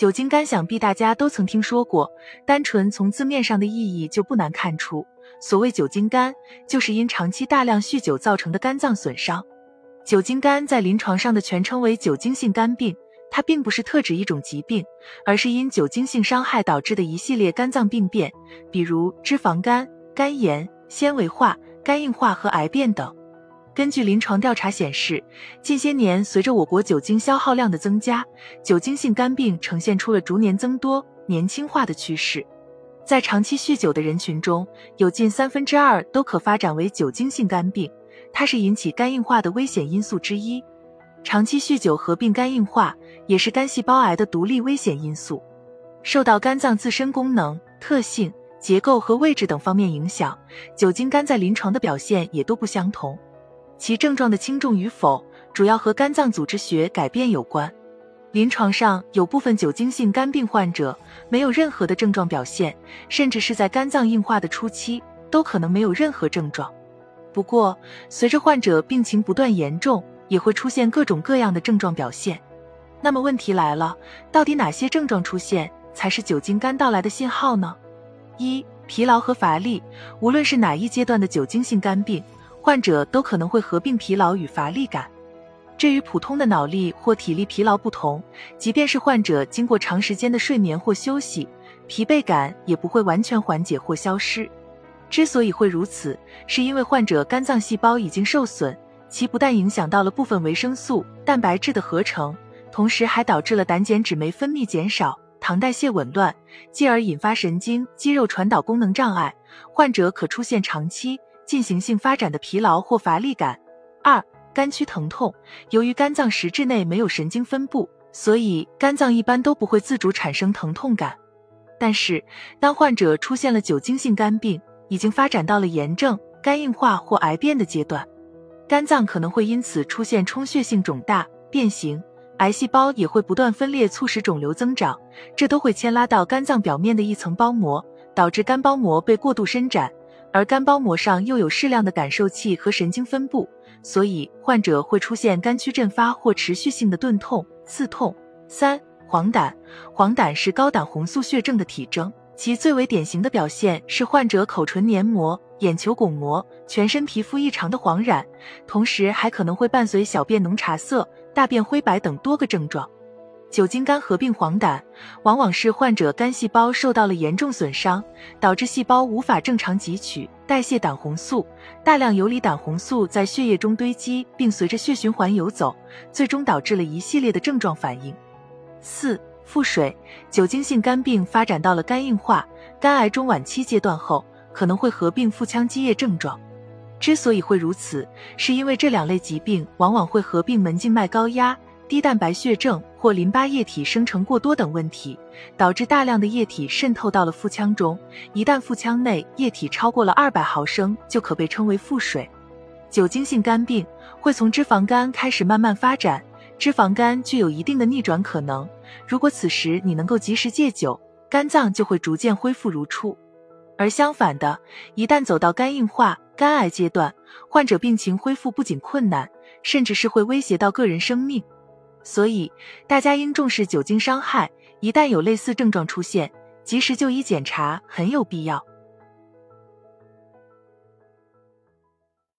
酒精肝想必大家都曾听说过，单纯从字面上的意义就不难看出，所谓酒精肝，就是因长期大量酗酒造成的肝脏损伤。酒精肝在临床上的全称为酒精性肝病，它并不是特指一种疾病，而是因酒精性伤害导致的一系列肝脏病变，比如脂肪肝、肝炎、纤维化、肝硬化和癌变等。根据临床调查显示，近些年随着我国酒精消耗量的增加，酒精性肝病呈现出了逐年增多、年轻化的趋势。在长期酗酒的人群中，有近三分之二都可发展为酒精性肝病，它是引起肝硬化的危险因素之一。长期酗酒合并肝硬化，也是肝细胞癌的独立危险因素。受到肝脏自身功能、特性、结构和位置等方面影响，酒精肝在临床的表现也都不相同。其症状的轻重与否，主要和肝脏组织学改变有关。临床上有部分酒精性肝病患者没有任何的症状表现，甚至是在肝脏硬化的初期都可能没有任何症状。不过，随着患者病情不断严重，也会出现各种各样的症状表现。那么问题来了，到底哪些症状出现才是酒精肝到来的信号呢？一、疲劳和乏力，无论是哪一阶段的酒精性肝病。患者都可能会合并疲劳与乏力感，这与普通的脑力或体力疲劳不同。即便是患者经过长时间的睡眠或休息，疲惫感也不会完全缓解或消失。之所以会如此，是因为患者肝脏细胞已经受损，其不但影响到了部分维生素、蛋白质的合成，同时还导致了胆碱酯酶分泌减少、糖代谢紊乱，继而引发神经肌肉传导功能障碍，患者可出现长期。进行性发展的疲劳或乏力感。二、肝区疼痛。由于肝脏实质内没有神经分布，所以肝脏一般都不会自主产生疼痛感。但是，当患者出现了酒精性肝病，已经发展到了炎症、肝硬化或癌变的阶段，肝脏可能会因此出现充血性肿大、变形，癌细胞也会不断分裂，促使肿瘤增长。这都会牵拉到肝脏表面的一层包膜，导致肝包膜被过度伸展。而肝包膜上又有适量的感受器和神经分布，所以患者会出现肝区阵发或持续性的钝痛、刺痛。三、黄疸，黄疸是高胆红素血症的体征，其最为典型的表现是患者口唇黏膜、眼球巩膜、全身皮肤异常的黄染，同时还可能会伴随小便浓茶色、大便灰白等多个症状。酒精肝合并黄疸，往往是患者肝细胞受到了严重损伤，导致细胞无法正常汲取、代谢胆红素，大量游离胆红素在血液中堆积，并随着血循环游走，最终导致了一系列的症状反应。四、腹水，酒精性肝病发展到了肝硬化、肝癌中晚期阶段后，可能会合并腹腔积液症状。之所以会如此，是因为这两类疾病往往会合并门静脉高压。低蛋白血症或淋巴液体生成过多等问题，导致大量的液体渗透到了腹腔中。一旦腹腔内液体超过了二百毫升，就可被称为腹水。酒精性肝病会从脂肪肝开始慢慢发展，脂肪肝具有一定的逆转可能。如果此时你能够及时戒酒，肝脏就会逐渐恢复如初。而相反的，一旦走到肝硬化、肝癌阶段，患者病情恢复不仅困难，甚至是会威胁到个人生命。所以，大家应重视酒精伤害，一旦有类似症状出现，及时就医检查很有必要。